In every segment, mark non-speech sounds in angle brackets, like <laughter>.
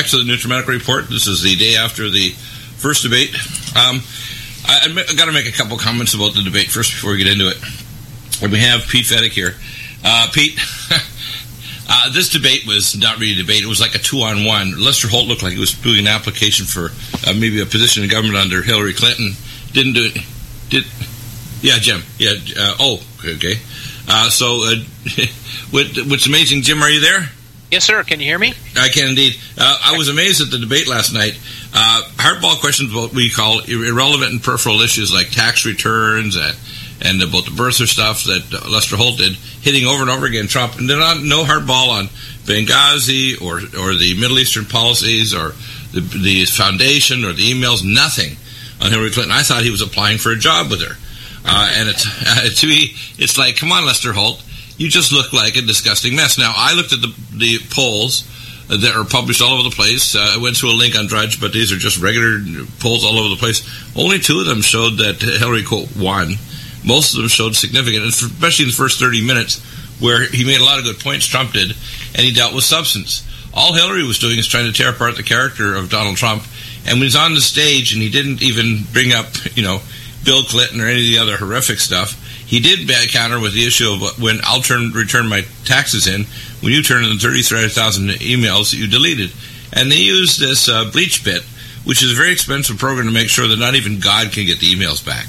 back to the NutriMedical report. This is the day after the first debate. Um, I, have got to make a couple comments about the debate first before we get into it. And we have Pete Fedek here. Uh, Pete, <laughs> uh, this debate was not really a debate. It was like a two-on-one. Lester Holt looked like he was doing an application for uh, maybe a position in government under Hillary Clinton. Didn't do it. Did yeah, Jim. Yeah. Uh, oh, okay. Uh, so, uh, <laughs> what, what's amazing, Jim? Are you there? Yes, sir. Can you hear me? I can indeed. Uh, I was amazed at the debate last night. Uh, hardball questions, what we call irrelevant and peripheral issues like tax returns and, and about the birther stuff that Lester Holt did, hitting over and over again Trump. And not, no hardball on Benghazi or, or the Middle Eastern policies or the, the foundation or the emails, nothing on Hillary Clinton. I thought he was applying for a job with her. Uh, and it's, uh, <laughs> to me, it's like, come on, Lester Holt you just look like a disgusting mess. Now, I looked at the, the polls that are published all over the place. Uh, I went through a link on Drudge, but these are just regular polls all over the place. Only two of them showed that Hillary won. Most of them showed significant, especially in the first 30 minutes, where he made a lot of good points, Trump did, and he dealt with substance. All Hillary was doing is trying to tear apart the character of Donald Trump. And when he's on the stage and he didn't even bring up, you know, Bill Clinton or any of the other horrific stuff, he did counter with the issue of when I'll turn return my taxes in when you turn in the 33,000 emails that you deleted. And they use this uh, BleachBit, which is a very expensive program to make sure that not even God can get the emails back.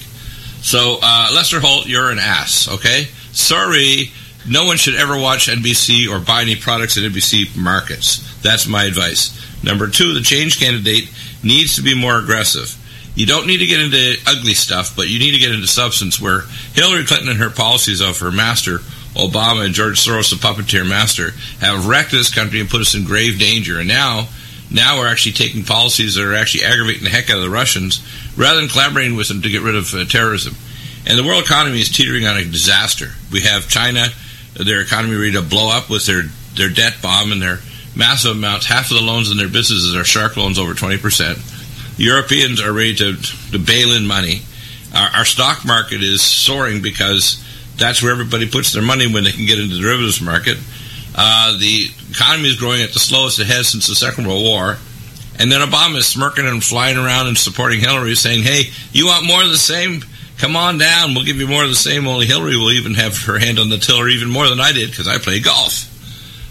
So, uh, Lester Holt, you're an ass, okay? Sorry, no one should ever watch NBC or buy any products at NBC markets. That's my advice. Number two, the change candidate needs to be more aggressive. You don't need to get into ugly stuff, but you need to get into substance where Hillary Clinton and her policies of her master, Obama and George Soros, the puppeteer master, have wrecked this country and put us in grave danger. And now, now we're actually taking policies that are actually aggravating the heck out of the Russians rather than collaborating with them to get rid of uh, terrorism. And the world economy is teetering on a disaster. We have China, their economy ready to blow up with their, their debt bomb and their massive amounts. Half of the loans in their businesses are shark loans over 20%. Europeans are ready to, to bail in money. Our, our, stock market is soaring because that's where everybody puts their money when they can get into the derivatives market. Uh, the economy is growing at the slowest it has since the Second World War. And then Obama is smirking and flying around and supporting Hillary, saying, hey, you want more of the same? Come on down. We'll give you more of the same. Only Hillary will even have her hand on the tiller even more than I did because I play golf.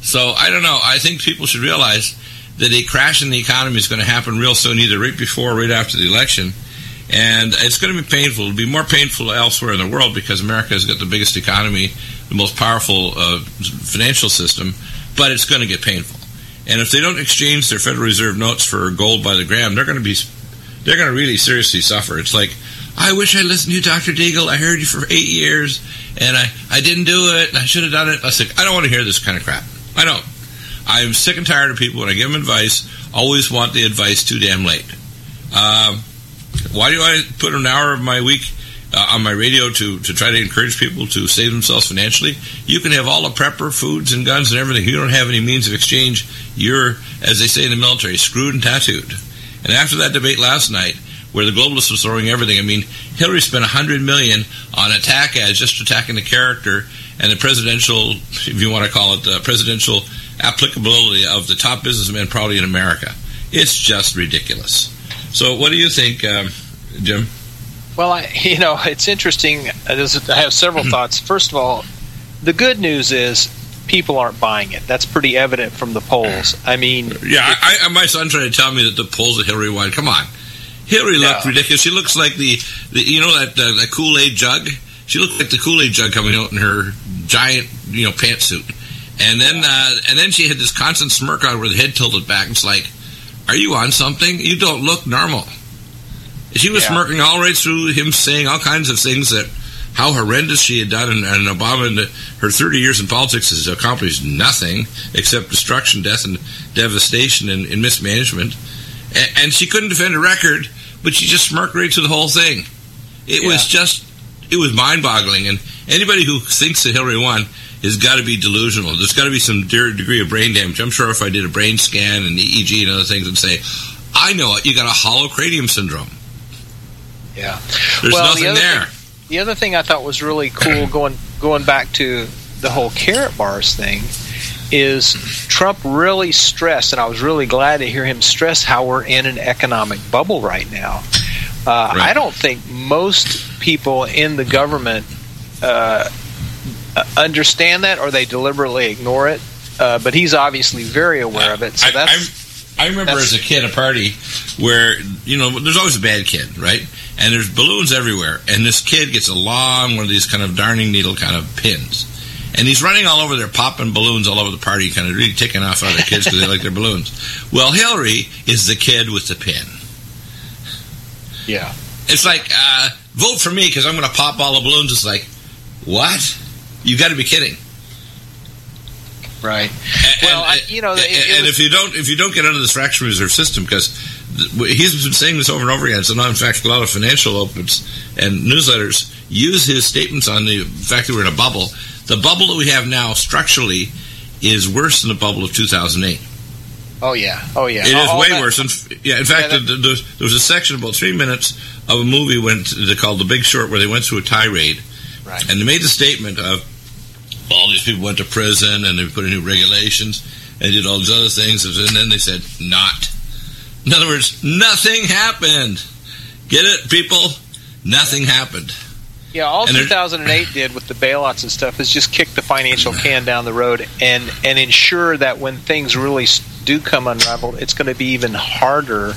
So I don't know. I think people should realize that a crash in the economy is going to happen real soon, either right before or right after the election. And it's going to be painful. It'll be more painful elsewhere in the world because America has got the biggest economy, the most powerful uh, financial system, but it's going to get painful. And if they don't exchange their Federal Reserve notes for gold by the gram, they're going to be, they're going to really seriously suffer. It's like, I wish I listened to you, Dr. Deagle. I heard you for eight years, and I, I didn't do it. I should have done it. I said, I don't want to hear this kind of crap. I don't. I'm sick and tired of people when I give them advice, always want the advice too damn late. Uh, why do I put an hour of my week uh, on my radio to, to try to encourage people to save themselves financially? You can have all the prepper, foods, and guns and everything. You don't have any means of exchange. You're, as they say in the military, screwed and tattooed. And after that debate last night, where the globalists were throwing everything, I mean, Hillary spent a hundred million on attack ads, just attacking the character and the presidential, if you want to call it, the presidential applicability of the top businessmen probably in America. It's just ridiculous. So, what do you think, um, Jim? Well, I, <laughs> you know, it's interesting. I have several hmm. thoughts. First of all, the good news is people aren't buying it. That's pretty evident from the polls. I mean, yeah, I, I, my son tried to tell me that the polls of Hillary won. Come on, Hillary looked ridiculous. She looks like the, the you know that uh, that Kool Aid jug. She looked like the Kool Aid jug coming out in her giant you know pantsuit. And then uh, and then she had this constant smirk on her with head tilted back. It's like, are you on something? You don't look normal. She was yeah. smirking all right through him saying all kinds of things that how horrendous she had done, and, and Obama, in her 30 years in politics, has accomplished nothing except destruction, death, and devastation and, and mismanagement. And, and, she couldn't defend a record, but she just smirked right through the whole thing. It yeah. was just, it was mind boggling. And anybody who thinks that Hillary won has got to be delusional. There's got to be some degree of brain damage. I'm sure if I did a brain scan and EEG and other things, and say, I know it. You got a hollow cranium syndrome. Yeah, there's well, nothing the there. Thing, the other thing I thought was really cool <clears throat> going going back to the whole Karatbars thing is Trump really stressed, and I was really glad to hear him stress how we're in an economic bubble right now. Uh, right. I don't think most people in the government uh, understand that, or they deliberately ignore it. Uh, but he's obviously very aware of it. So that's. I, I, I remember as a kid a party where you know there's always a bad kid, right? And there's balloons everywhere, and this kid gets a long one of these kind of darning needle kind of pins, and he's running all over there, popping balloons all over the party, kind of really ticking off other kids because they like their balloons. Well, Hillary is the kid with the pin. Yeah, it's like uh, vote for me because I'm going to pop all the balloons. It's like what? You got to be kidding. Right. And, well, I, you know, and, it, and was, if you don't if you don't get under this fractional reserve system, because he's been saying this over and over again. So now, in fact, a lot of financial opens and newsletters use his statements on the fact that we're in a bubble. The bubble that we have now structurally is worse than the bubble of 2008. Oh yeah, oh yeah. It is way that, worse. And yeah, in fact, yeah, that, there was a section about three minutes of a movie went called The Big Short, where they went through a tirade, right. and they made the statement of all these people went to prison and they put in new regulations and did all these other things, and then they said not. In other words, nothing happened. Get it, people? Nothing happened. Yeah, all and 2008 <laughs> did with the bailouts and stuff is just kick the financial can down the road and and ensure that when things really do come unraveled, it's going to be even harder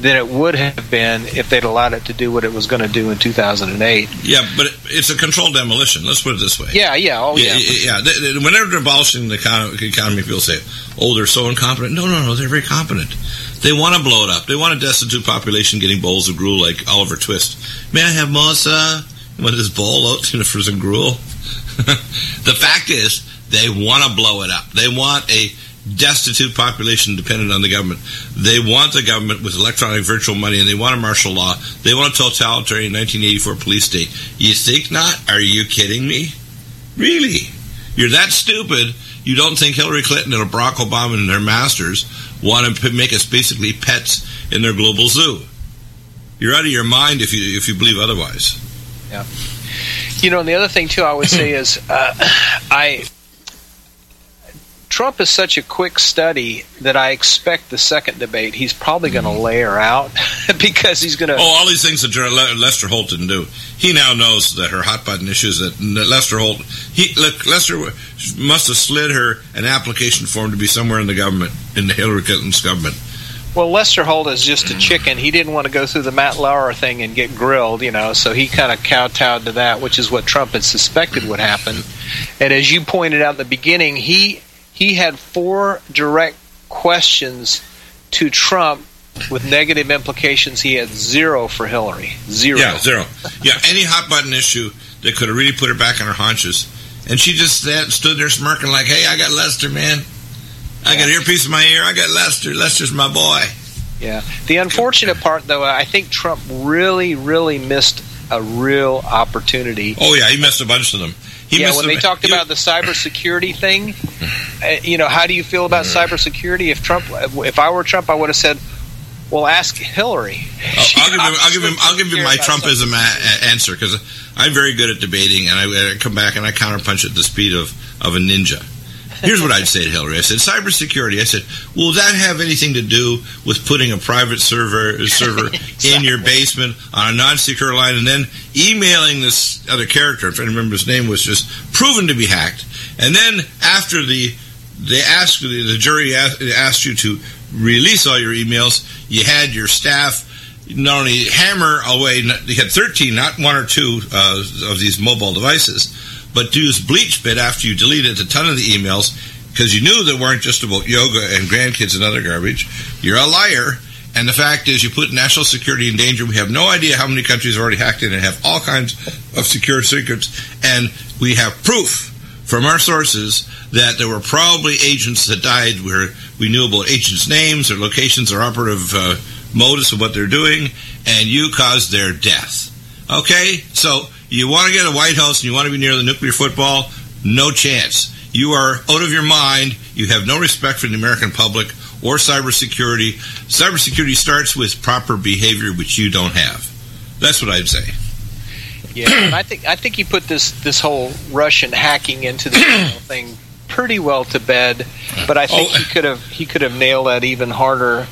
than it would have been if they'd allowed it to do what it was going to do in 2008. Yeah, but it's a controlled demolition. Let's put it this way. Yeah, yeah, oh yeah. Yeah, yeah. Whenever they're abolishing the economy, people say, "Oh, they're so incompetent." No, no, no, they're very competent. They want to blow it up. They want a destitute population getting bowls of gruel like Oliver Twist. May I have Melissa? Want this bowl out in for some gruel? <laughs> the fact is, they want to blow it up. They want a destitute population dependent on the government. They want the government with electronic virtual money and they want a martial law. They want a totalitarian 1984 police state. You think not? Are you kidding me? Really? You're that stupid. You don't think Hillary Clinton and Barack Obama and their masters want to make us basically pets in their global zoo? You're out of your mind if you if you believe otherwise. Yeah. You know, and the other thing too, I would say is, uh, I Trump is such a quick study that I expect the second debate he's probably going to mm-hmm. layer out <laughs> because he's going to. Oh, all these things that Lester Holt didn't do. He now knows that her hot button issues that Lester Holt. He look Lester must have slid her an application form to be somewhere in the government in the Hillary Clinton's government. Well, Lester Holt is just a chicken. He didn't want to go through the Matt Lauer thing and get grilled, you know, so he kind of kowtowed to that, which is what Trump had suspected would happen. And as you pointed out at the beginning, he he had four direct questions to Trump with negative implications. He had zero for Hillary. Zero. Yeah, zero. Yeah, any hot button issue that could have really put her back on her haunches. And she just sat, stood there smirking like, hey, I got Lester, man. I yeah. got an earpiece in my ear. I got Lester. Lester's my boy. Yeah. The unfortunate part, though, I think Trump really, really missed a real opportunity. Oh, yeah, he missed a bunch of them. He yeah, when they talked about the cybersecurity thing, uh, you know, how do you feel about cybersecurity? If Trump, if I were Trump, I would have said, "Well, ask Hillary." I'll, I'll give him. I'll give him. I'll give him my Trumpism a- answer because I'm very good at debating, and I, I come back and I counterpunch at the speed of of a ninja. Here's what I'd say to Hillary. I said, cybersecurity. I said, will that have anything to do with putting a private server <laughs> server exactly. in your basement on a non-secure line and then emailing this other character, if I remember his name, was just proven to be hacked. And then after the they asked the jury asked you to release all your emails, you had your staff not only hammer away, you had 13, not one or two uh, of these mobile devices but do use BleachBit after you deleted a ton of the emails because you knew they weren't just about yoga and grandkids and other garbage. You're a liar. And the fact is, you put national security in danger. We have no idea how many countries are already hacked in and have all kinds of secure secrets. And we have proof from our sources that there were probably agents that died where we knew about agents' names, their locations, their operative uh, modus of what they're doing, and you caused their death. Okay? So you want to get a White House and you want to be near the nuclear football? No chance. You are out of your mind. You have no respect for the American public or cybersecurity. Cybersecurity starts with proper behavior, which you don't have. That's what I'd say. Yeah, I think I think you put this this whole Russian hacking into the <clears throat> thing pretty well to bed, but I think Oh. he could have he could have nailed that even harder.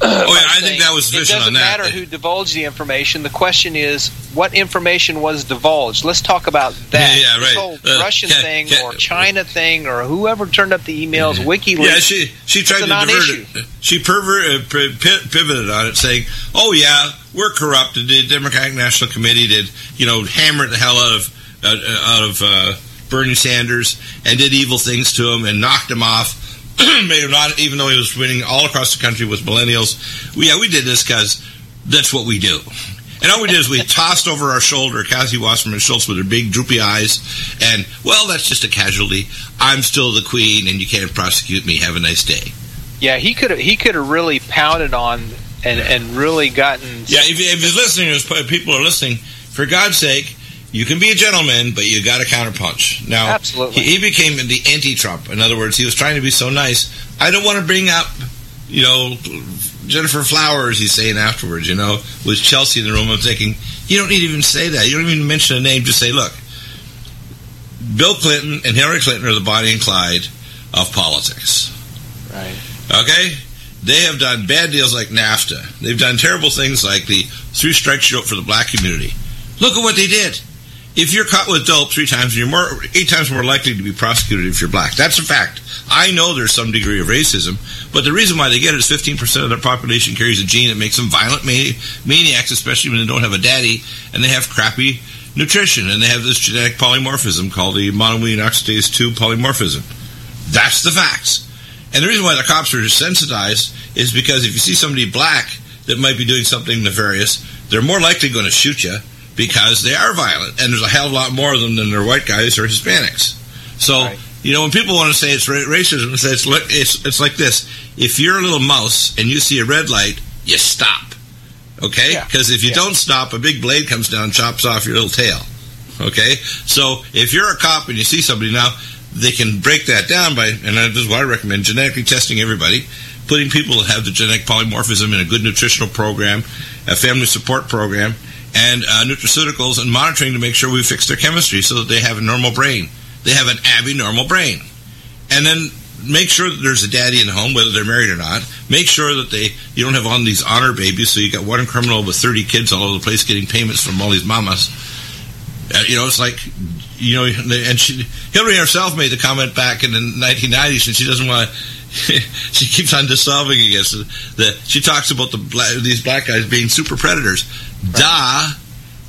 Oh yeah, I think that was It doesn't matter who divulged the information. The question is, what information was divulged? Let's talk about that. Yeah, yeah, This right. whole Uh, Russian thing or China thing or whoever turned up the emails, WikiLeaks. Yeah, she she tried to divert it. She pervert, uh, pi- pi- pivoted on it, saying, "Oh yeah, we're corrupt." The Democratic National Committee did, you know, hammer the hell out of uh, uh, out of uh, Bernie Sanders and did evil things to him and knocked him off. Made him not, even though he was winning all across the country with millennials. We, yeah, we did this because that's what we do. And all we did is we <laughs> tossed over our shoulder Kathy Wasserman Schultz with her big droopy eyes, and well, that's just a casualty. I'm still the queen, and you can't prosecute me. Have a nice day. Yeah, he could have he could have really pounded on and and really gotten Yeah, if, if he's listening, if people are listening, for God's sake, you can be a gentleman, but you got to counterpunch. Now, Absolutely. he, he became the anti-Trump. In other words, he was trying to be so nice. I don't want to bring up, you know, Gennifer Flowers. He's saying afterwards, you know, with Chelsea in the room. I'm thinking, you don't need to even say that. You don't even mention a name. Just say, look, Bill Clinton and Hillary Clinton are the Bonnie and Clyde of politics. right. Okay? They have done bad deals like NAFTA. They've done terrible things like the three strikes you out for the black community. Look at what they did. If you're caught with dope three times, you're more eight times more likely to be prosecuted if you're black. That's a fact. I know there's some degree of racism, but the reason why they get it is 15% of their population carries a gene that makes them violent mani- maniacs, especially when they don't have a daddy and they have crappy nutrition and they have this genetic polymorphism called the monoamine oxidase 2 polymorphism. That's the facts. And the reason why the cops are desensitized is because if you see somebody black that might be doing something nefarious, they're more likely going to shoot you because they are violent, and there's a hell of a lot more of them than there are white guys or Hispanics. So, Right. you know, when people want to say it's ra- racism, it's, it's, like- it's, it's like this: if you're a little mouse and you see a red light, you stop. Okay? Yeah. Because if you Yeah. don't stop, a big blade comes down, and chops off your little tail. Okay? So if you're a cop and you see somebody now, they can break that down by, and this is what I recommend, genetically testing everybody, putting people that have the genetic polymorphism in a good nutritional program, a family support program, and uh, nutraceuticals, and monitoring to make sure we fix their chemistry so that they have a normal brain. They have an abnormal brain. And then make sure that there's a daddy in the home, whether they're married or not. Make sure that they you don't have on these honor babies, so you got one criminal with 30 kids all over the place getting payments from all these mamas. Uh, you know, it's like, you know, and she, Hillary herself made the comment back in the 1990s, and she doesn't want to. <laughs> she keeps on dissolving against it. The, she talks about the black, these black guys being super predators. Duh.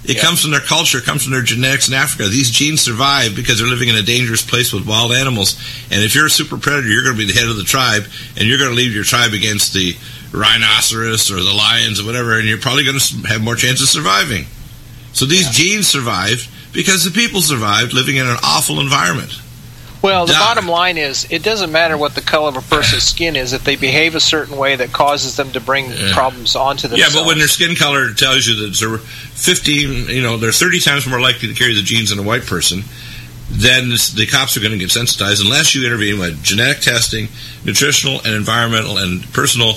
It Yeah. comes from their culture, it comes from their genetics in Africa. These genes survive because they're living in a dangerous place with wild animals. And if you're a super predator, you're going to be the head of the tribe, and you're going to lead your tribe against the rhinoceros or the lions or whatever, and you're probably going to have more chance of surviving. So these genes survived because the people survived living in an awful environment. Well, the Duh. bottom line is, it doesn't matter what the color of a person's skin is if they behave a certain way that causes them to bring Yeah. problems onto Yeah, but when their skin color tells you that they're 15, you know, they're 30 times more likely to carry the genes than a white person, then the cops are going to get sensitized unless you intervene with genetic testing, nutritional and environmental and personal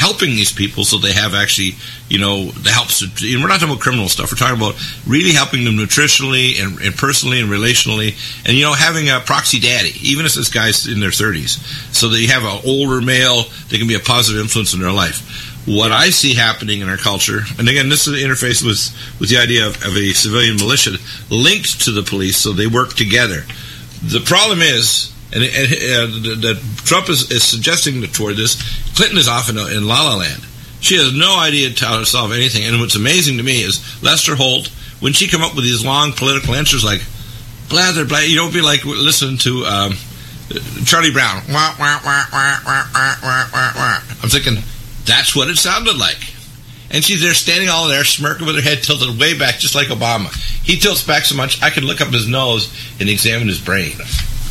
helping these people so they have actually, you know, the helps. We're not talking about criminal stuff. We're talking about really helping them nutritionally and, and personally and relationally, and you know, having a proxy daddy, even if this guy's in their 30s, so they have an older male that can be a positive influence in their life. What I see happening in our culture, and again, this is the interface with with the idea of, of a civilian militia linked to the police, so they work together. The problem is, and, and uh, that Trump is, is suggesting toward this. Clinton is off in, uh, in La La Land. She has no idea how to solve anything. And what's amazing to me is Lester Holt, when she come up with these long political answers like blather, blather, you don't be like listening to um, Charlie Brown. Wah, wah, wah, I'm thinking that's what it sounded like. And she's there standing all there, smirking with her head tilted way back, just like Obama. He tilts back so much I can look up his nose and examine his brain.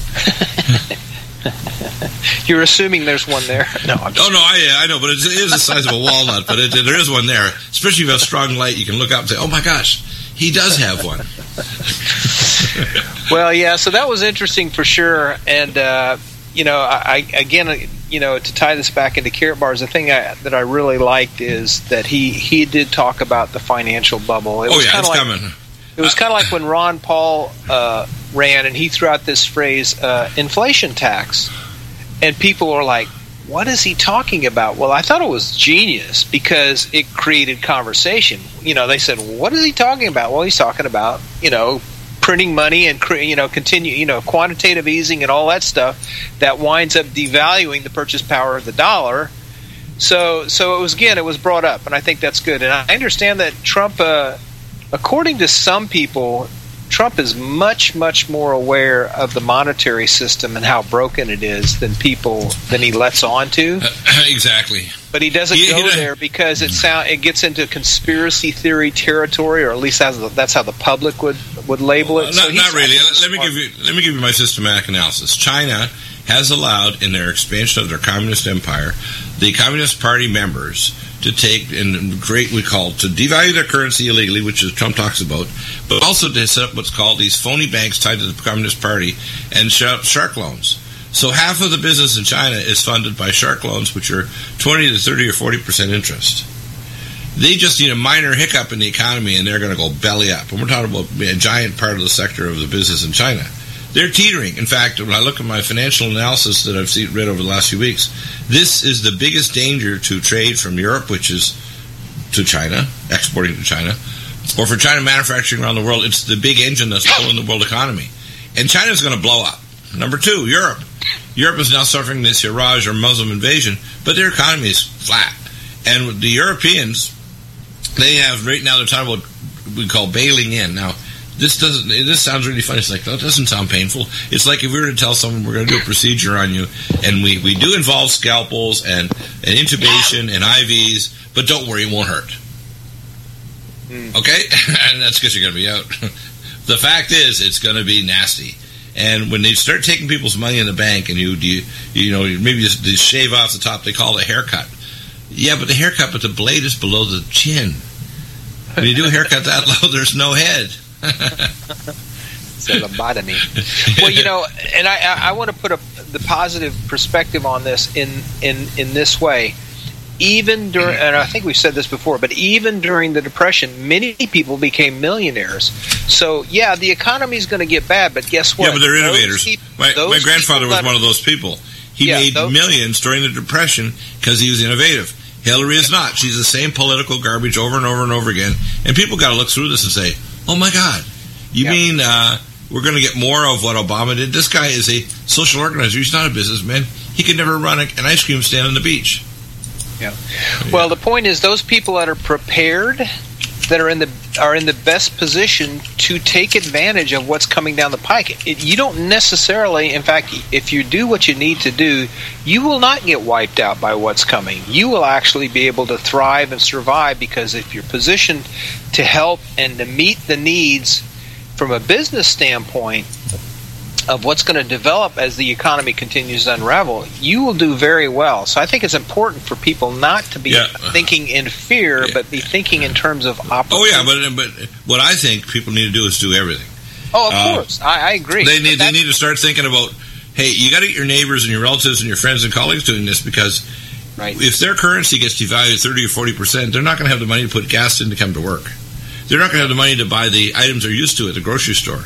<laughs> You're assuming there's one there. No, I'm just Oh no, I I know, but it is the size of a walnut. But it, there is one there. Especially if you have strong light, you can look up and say, "Oh my gosh, he does have one." <laughs> Well, yeah. So that was interesting for sure, and uh, you know, I, I again, uh, you know, to tie this back into Karatbars, the thing I, that I really liked is that he he did talk about the financial bubble. It oh was yeah, it's like, coming. It was kind of like when Ron Paul uh, ran and he threw out this phrase, uh, inflation tax. And people are like, what is he talking about? Well, I thought it was genius because it created conversation. You know, they said, what is he talking about? Well, he's talking about, you know, printing money and you know continue you know quantitative easing and all that stuff that winds up devaluing the purchase power of the dollar so so it was again it was brought up and i think that's good and i understand that trump uh, according to some people Trump is much, much more aware of the monetary system and how broken it is than people than he lets on to. Uh, <laughs> exactly. But he doesn't he, go he there because it sound it gets into conspiracy theory territory, or at least that's, that's how the public would would label it. Well, not, so not really. Let me give you let me give you my systematic analysis. China has allowed in their expansion of their communist empire the Communist Party members to take and create we call to devalue their currency illegally, which is Trump talks about, but also to set up what's called these phony banks tied to the Communist Party and shark loans. So half of the business in China is funded by shark loans, which are twenty to thirty or forty percent interest. They just need a minor hiccup in the economy, and they're going to go belly up. And we're talking about a giant part of the sector of the business in China. They're teetering. In fact, when I look at my financial analysis that I've seen, read over the last few weeks, this is the biggest danger to trade from Europe, which is to China, exporting to China, or for China manufacturing around the world. It's the big engine that's pulling the world economy. And China's going to blow up. Number two, Europe. Europe is now suffering this Iraj or Muslim invasion, but their economy is flat. And the Europeans, they have right now they're talking about we call bailing in. Now, this doesn't. This sounds really funny. It's like that doesn't sound painful. It's like if we were to tell someone we're going to do a procedure on you, and we, we do involve scalpels and, and intubation and IVs, but don't worry, it won't hurt. Mm. Okay, <laughs> and that's because you're going to be out. <laughs> the fact is, it's going to be nasty. And when they start taking people's money in the bank, and you you you know maybe just, just shave off the top, they call it a haircut. Yeah, but the haircut, but the blade is below the chin. When you do a haircut that <laughs> low, there's no head it's a lobotomy. well, you know, and I, I, want to put a, the positive perspective on this in, in, in this way. Even during, and I think we've said this before, but even during the Depression, many people became millionaires. So, yeah, the economy is going to get bad, but guess what? Yeah, but they're innovators. my, my grandfather was one of those people. He yeah, made those, millions during the Depression because he was innovative. Hillary is not. She's the same political garbage over and over and over again. And people got to look through this and say, Oh my God! You mean uh, we're going to get more of what Obama did? This guy is a social organizer. He's not a businessman. He could never run an ice cream stand on the beach. Yeah. Well, the point is, those people that are prepared, that are in the are in the best position to take advantage of what's coming down the pike. It, you don't necessarily, in fact, if you do what you need to do, you will not get wiped out by what's coming. You will actually be able to thrive and survive because if you're positioned to help and to meet the needs from a business standpoint of what's going to develop as the economy continues to unravel, you will do very well. So I think it's important for people not to be yeah. thinking in fear, yeah. but be thinking in terms of opportunity. Oh yeah, but but what I think people need to do is do everything. Oh, of uh, course, I, I, agree. They need they need to start thinking about, hey, you got to get your neighbors and your relatives and your friends and colleagues doing this because. Right. If their currency gets devalued 30 or 40 percent, they're not going to have the money to put gas in to come to work. They're not going to have the money to buy the items they're used to at the grocery store.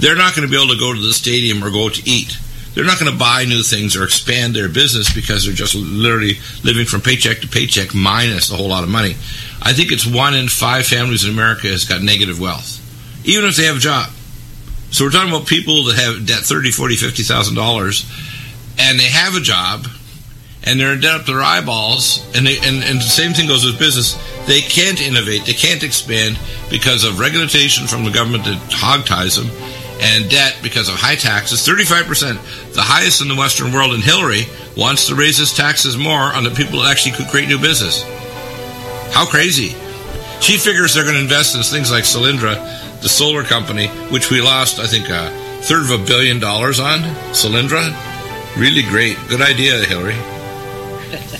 They're not going to be able to go to the stadium or go to eat. They're not going to buy new things or expand their business because they're just literally living from paycheck to paycheck minus a whole lot of money. I think it's one in five families in America has got negative wealth, even if they have a job. So we're talking about people that have debt thirty, forty, fifty thousand dollars, and they have a job, and they're in debt up to their eyeballs. And, they, and and the same thing goes with business. They can't innovate, they can't expand because of regulation from the government that hog ties them and debt because of high taxes, 35%, the highest in the Western world. And Hillary wants to raise his taxes more on the people that actually could create new business. How crazy. She figures they're going to invest in things like Solyndra, the solar company, which we lost, I think, a third of a billion dollars on. Solyndra. Really great. Good idea, Hillary. <laughs>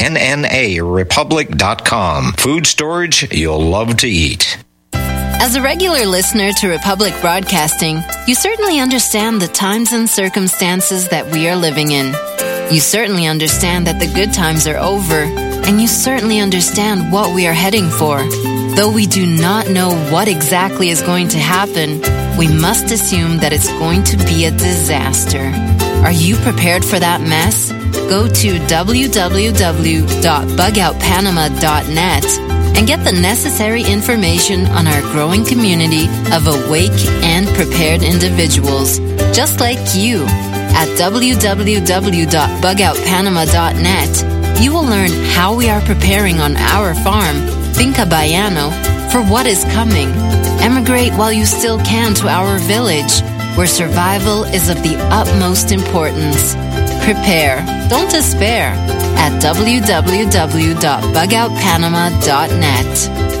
N A Republic.com. Food storage you'll love to eat. As a regular listener to Republic Broadcasting, you certainly understand the times and circumstances that we are living in. You certainly understand that the good times are over, and you certainly understand what we are heading for. Though we do not know what exactly is going to happen, we must assume that it's going to be a disaster. Are you prepared for that mess? Go to www.bugoutpanama.net and get the necessary information on our growing community of awake and prepared individuals, just like you. At www.bugoutpanama.net, you will learn how we are preparing on our farm, Finca Bayano, for what is coming. Emigrate while you still can to our village, where survival is of the utmost importance. Prepare, don't despair at www.bugoutpanama.net.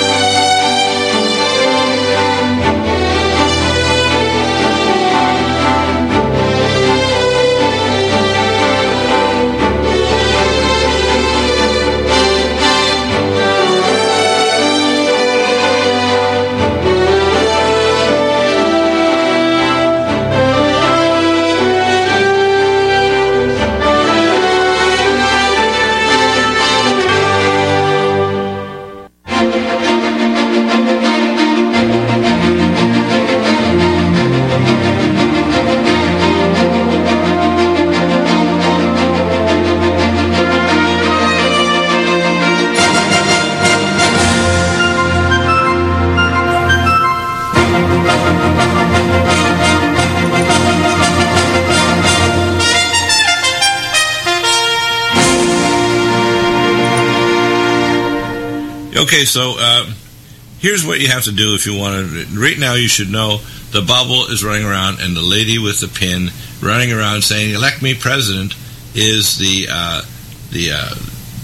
Okay, so uh, here's what you have to do if you want to. Right now, you should know the bubble is running around, and the lady with the pin running around saying "Elect me president" is the uh, the uh,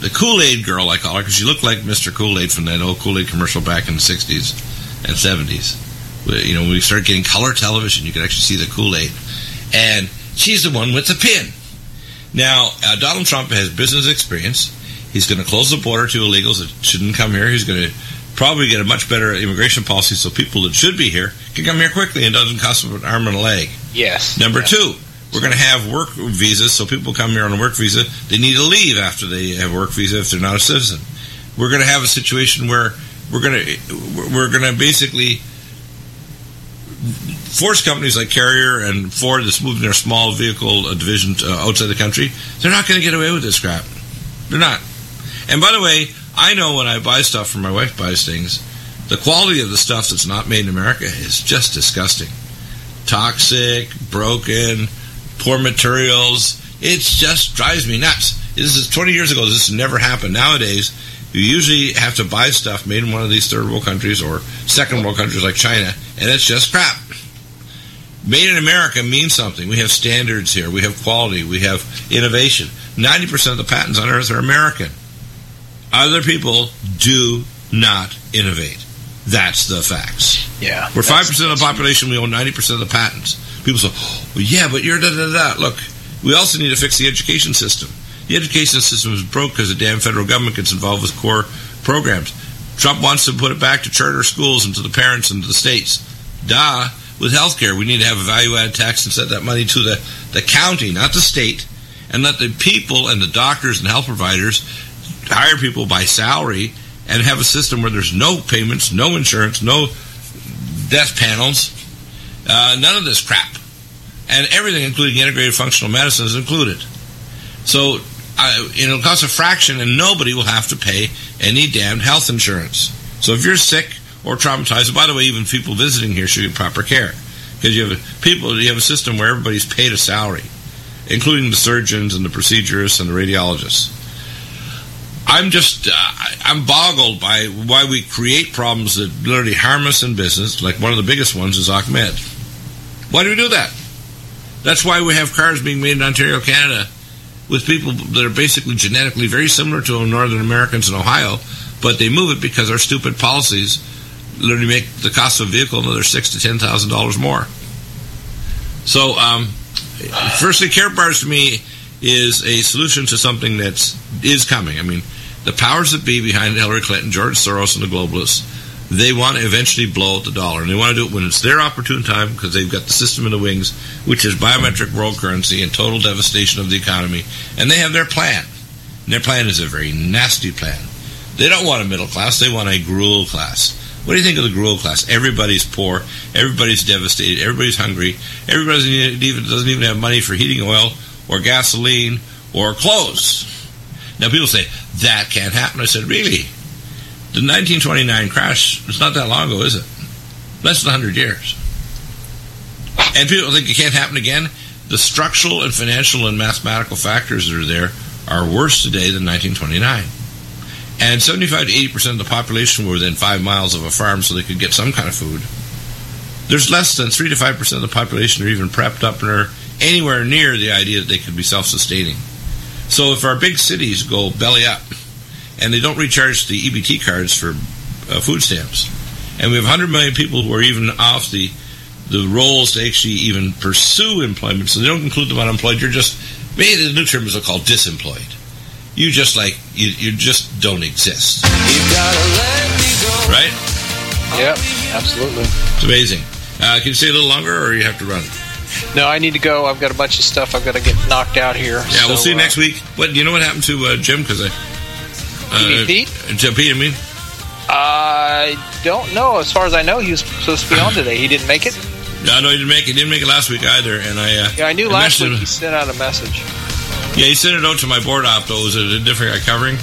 the Kool Aid girl I call her because she looked like Mr. Kool Aid from that old Kool Aid commercial back in the '60s and '70s. You know, when we started getting color television, you could actually see the Kool Aid, and she's the one with the pin. Now, uh, Donald Trump has business experience. He's going to close the border to illegals that shouldn't come here. He's going to probably get a much better immigration policy so people that should be here can come here quickly and doesn't cost them an arm and a leg. Yes. Number yes. two, we're going to have work visas so people come here on a work visa. They need to leave after they have a work visa if they're not a citizen. We're going to have a situation where we're going to we're going to basically force companies like Carrier and Ford that's moving their small vehicle division uh, outside the country. They're not going to get away with this crap. They're not. And by the way, I know when I buy stuff for my wife buys things, the quality of the stuff that's not made in America is just disgusting. Toxic, broken, poor materials. It just drives me nuts. This is 20 years ago. This never happened. Nowadays, you usually have to buy stuff made in one of these third world countries or second world countries like China, and it's just crap. Made in America means something. We have standards here. We have quality. We have innovation. 90% of the patents on earth are American. Other people do not innovate. That's the facts. Yeah. We're 5% of the population. We own 90% of the patents. People say, well, yeah, but you're da da da. Look, we also need to fix the education system. The education system is broke because the damn federal government gets involved with core programs. Trump wants to put it back to charter schools and to the parents and to the states. Duh. With healthcare, we need to have a value added tax and set that money to the, the county, not the state, and let the people and the doctors and health providers hire people by salary and have a system where there's no payments, no insurance, no death panels, uh, none of this crap. And everything, including integrated functional medicine, is included. So it'll cost a fraction, and nobody will have to pay any damned health insurance. So if you're sick or traumatized, by the way, even people visiting here should get proper care because you have people, you have a system where everybody's paid a salary, including the surgeons and the procedurists and the radiologists. I'm just, uh, I'm boggled by why we create problems that literally harm us in business. Like one of the biggest ones is Ahmed. Why do we do that? That's why we have cars being made in Ontario, Canada, with people that are basically genetically very similar to Northern Americans in Ohio, but they move it because our stupid policies literally make the cost of a vehicle another six to ten thousand dollars more. So, um, firstly, Karatbars to me is a solution to something that is is coming. I mean, the powers that be behind Hillary Clinton, George Soros, and the globalists, they want to eventually blow out the dollar, and they want to do it when it's their opportune time because they've got the system in the wings, which is biometric world currency and total devastation of the economy, and they have their plan. And their plan is a very nasty plan. They don't want a middle class; they want a gruel class. What do you think of the gruel class? Everybody's poor, everybody's devastated, everybody's hungry, everybody doesn't even have money for heating oil or gasoline or clothes. Now people say that can't happen. I said, really? The 1929 crash, it's not that long ago, is it? Less than 100 years. And people think it can't happen again. The structural and financial and mathematical factors that are there are worse today than 1929. And 75 to 80% of the population were within five miles of a farm so they could get some kind of food. There's less than 3 to 5% of the population are even prepped up and are anywhere near the idea that they could be self sustaining. So if our big cities go belly up and they don't recharge the EBT cards for uh, food stamps, and we have 100 million people who are even off the the rolls to actually even pursue employment, so they don't include them unemployed. You're just maybe the new term is called disemployed. You just like you, you just don't exist. Right? Yep, absolutely. It's amazing. Uh, can you stay a little longer, or you have to run? No, I need to go. I've got a bunch of stuff I've got to get knocked out here. Yeah, so, we'll see you uh, next week. What you know what happened to uh, Jim? Because I, uh, Pete? Jim Pete, I mean, I don't know. As far as I know, he was supposed to be on today. He didn't make it. no, no, he didn't make it. He didn't make it last week either. And I, uh, Yeah, I knew last week him. he sent out a message. Yeah, he sent it out to my board op. Though was it a different guy covering?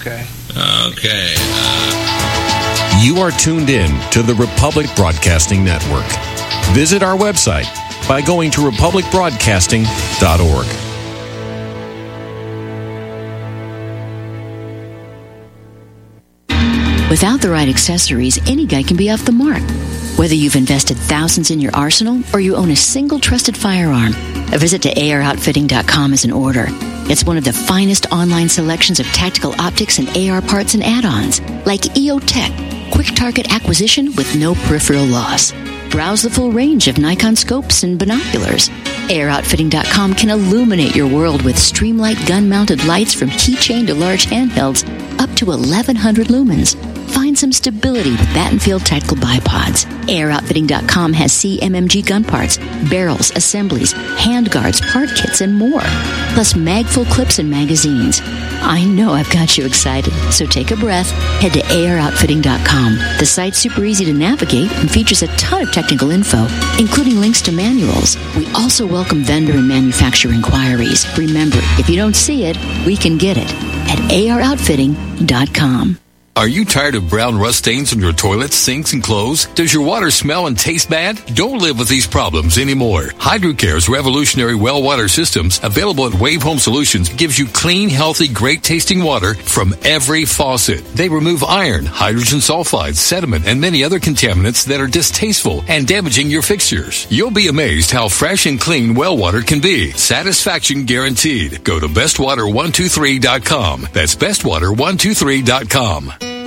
Okay. Okay. You are tuned in to the Republic Broadcasting Network. Visit our website by going to republicbroadcasting.org. Without the right accessories, any guy can be off the mark. Whether you've invested thousands in your arsenal or you own a single trusted firearm, a visit to AROutfitting.com is in order. It's one of the finest online selections of tactical optics and AR parts and add-ons, like EOTech, quick target acquisition with no peripheral loss. Browse the full range of Nikon scopes and binoculars. AROutfitting.com can illuminate your world with Streamlight gun-mounted lights from keychain to large handhelds up to 1100 lumens. Find some stability with Battenfeld Tactical Bipods. AROutfitting.com has CMMG gun parts, barrels, assemblies, handguards, part kits, and more. Plus Magpul clips and magazines. I know I've got you excited, so take a breath. Head to AROutfitting.com. The site's super easy to navigate and features a ton of technical info, including links to manuals. We also welcome vendor and manufacturer inquiries. Remember, if you don't see it, we can get it. at aroutfitting.com. Are you tired of brown rust stains on your toilets, sinks, and clothes? Does your water smell and taste bad? Don't live with these problems anymore. Hydrocare's revolutionary well water systems, available at Wave Home Solutions, gives you clean, healthy, great tasting water from every faucet. They remove iron, hydrogen sulfide, sediment, and many other contaminants that are distasteful and damaging your fixtures. You'll be amazed how fresh and clean well water can be. Satisfaction guaranteed. Go to bestwater123.com. That's bestwater123.com.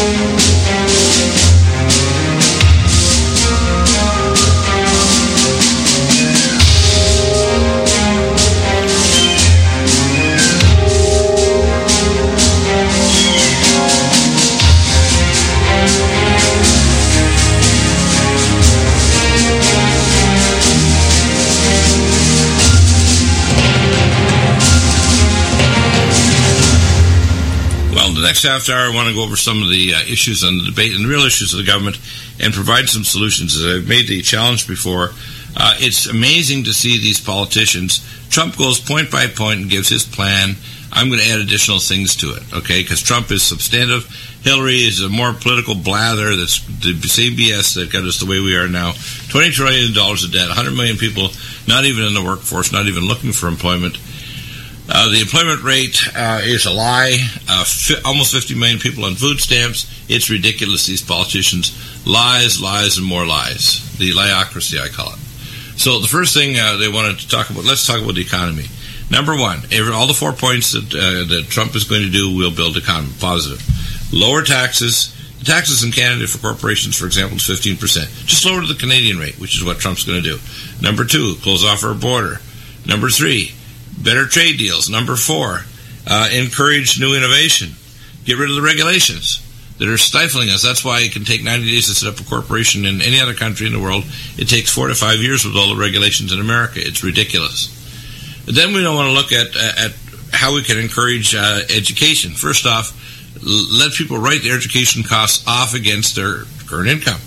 Well, the next half hour, I want to go over some of the uh, issues and the debate and the real issues of the government and provide some solutions. As I've made the challenge before, uh, it's amazing to see these politicians. Trump goes point by point and gives his plan. I'm going to add additional things to it, okay? Because Trump is substantive. Hillary is a more political blather that's the same BS that got us the way we are now. $20 trillion of debt, 100 million people not even in the workforce, not even looking for employment. Uh, the employment rate uh, is a lie. Uh, fi- almost 50 million people on food stamps. It's ridiculous. These politicians lies, lies, and more lies. The liocracy, I call it. So the first thing uh, they wanted to talk about. Let's talk about the economy. Number one, every, all the four points that uh, that Trump is going to do will build economy positive. Lower taxes. The taxes in Canada for corporations, for example, is 15%. Just lower to the Canadian rate, which is what Trump's going to do. Number two, close off our border. Number three, better trade deals. Number four, uh, encourage new innovation. Get rid of the regulations that are stifling us. That's why it can take 90 days to set up a corporation in any other country in the world. It takes four to five years with all the regulations in America. It's ridiculous. But then we don't want to look at at how we can encourage uh, education. First off, let people write their education costs off against their current income.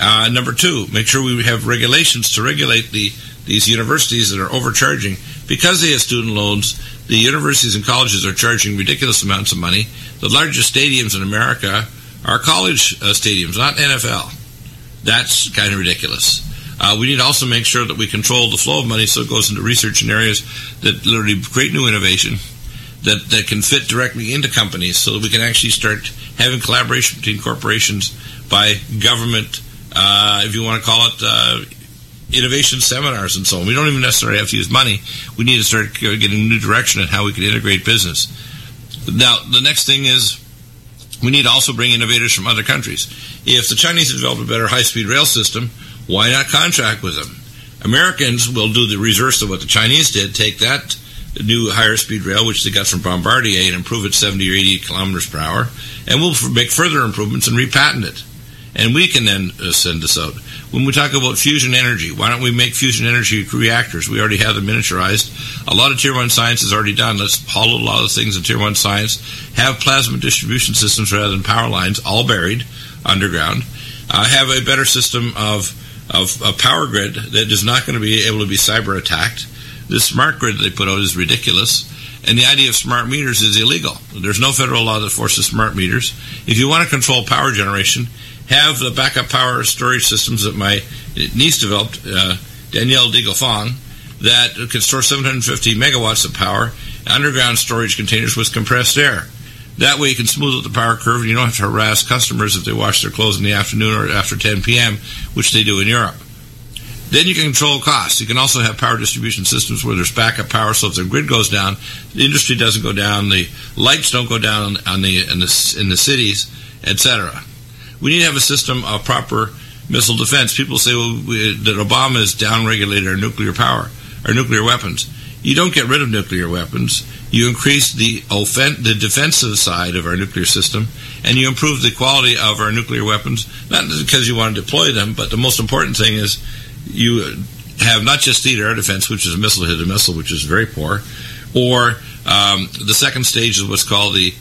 Uh, number two, make sure we have regulations to regulate the these universities that are overcharging because they have student loans. The universities and colleges are charging ridiculous amounts of money. The largest stadiums in America are college uh, stadiums, not NFL. That's kind of ridiculous. Uh, we need to also make sure that we control the flow of money so it goes into research in areas that literally create new innovation that, that can fit directly into companies so that we can actually start having collaboration between corporations by government, uh, if you want to call it, uh, innovation seminars and so on. We don't even necessarily have to use money. We need to start getting a new direction at how we can integrate business. Now, the next thing is we need to also bring innovators from other countries. If the Chinese have developed a better high speed rail system, why not contract with them? Americans will do the reverse of what the Chinese did, take that new higher speed rail, which they got from Bombardier, and improve it 70 or 80 kilometers per hour, and we'll make further improvements and repatent it. And we can then uh, send this out. When we talk about fusion energy, why don't we make fusion energy reactors? We already have them miniaturized. A lot of tier one science is already done. Let's hollow a lot of things in tier one science. Have plasma distribution systems rather than power lines, all buried underground. Uh, have a better system of, of a power grid that is not going to be able to be cyber attacked. This smart grid they put out is ridiculous. And the idea of smart meters is illegal. There's no federal law that forces smart meters. If you want to control power generation, have the backup power storage systems that my niece developed, uh, Danielle Deagle Fong, that can store 750 megawatts of power, underground storage containers with compressed air. That way you can smooth out the power curve and you don't have to harass customers if they wash their clothes in the afternoon or after 10 p.m., which they do in Europe. Then you can control costs. You can also have power distribution systems where there's backup power, so if the grid goes down, the industry doesn't go down, the lights don't go down on the in the, in the cities, etc we need to have a system of proper missile defense. People say well, we, that Obama has downregulated our nuclear power, our nuclear weapons. You don't get rid of nuclear weapons. You increase the offen- the defensive side of our nuclear system, and you improve the quality of our nuclear weapons. Not because you want to deploy them, but the most important thing is you have not just theater air defense, which is a missile hit a missile, which is very poor, or um, the second stage is what's called the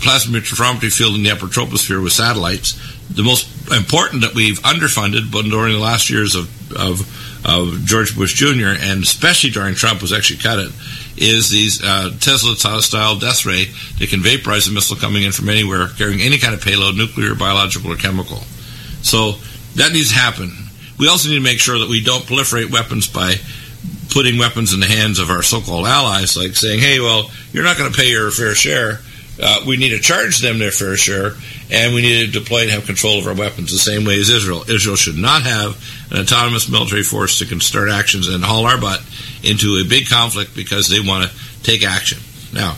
plasma interferometry field in the upper troposphere with satellites. The most important that we've underfunded, but during the last years of, of, of George Bush Jr. and especially during Trump was actually cut it, is these uh, Tesla style death ray that can vaporize a missile coming in from anywhere, carrying any kind of payload, nuclear, biological, or chemical. So that needs to happen. We also need to make sure that we don't proliferate weapons by putting weapons in the hands of our so-called allies, like saying, "Hey, well, you're not going to pay your fair share." Uh, we need to charge them their fair share, and we need to deploy and have control of our weapons the same way as Israel. Israel should not have an autonomous military force that can start actions and haul our butt into a big conflict because they want to take action. Now,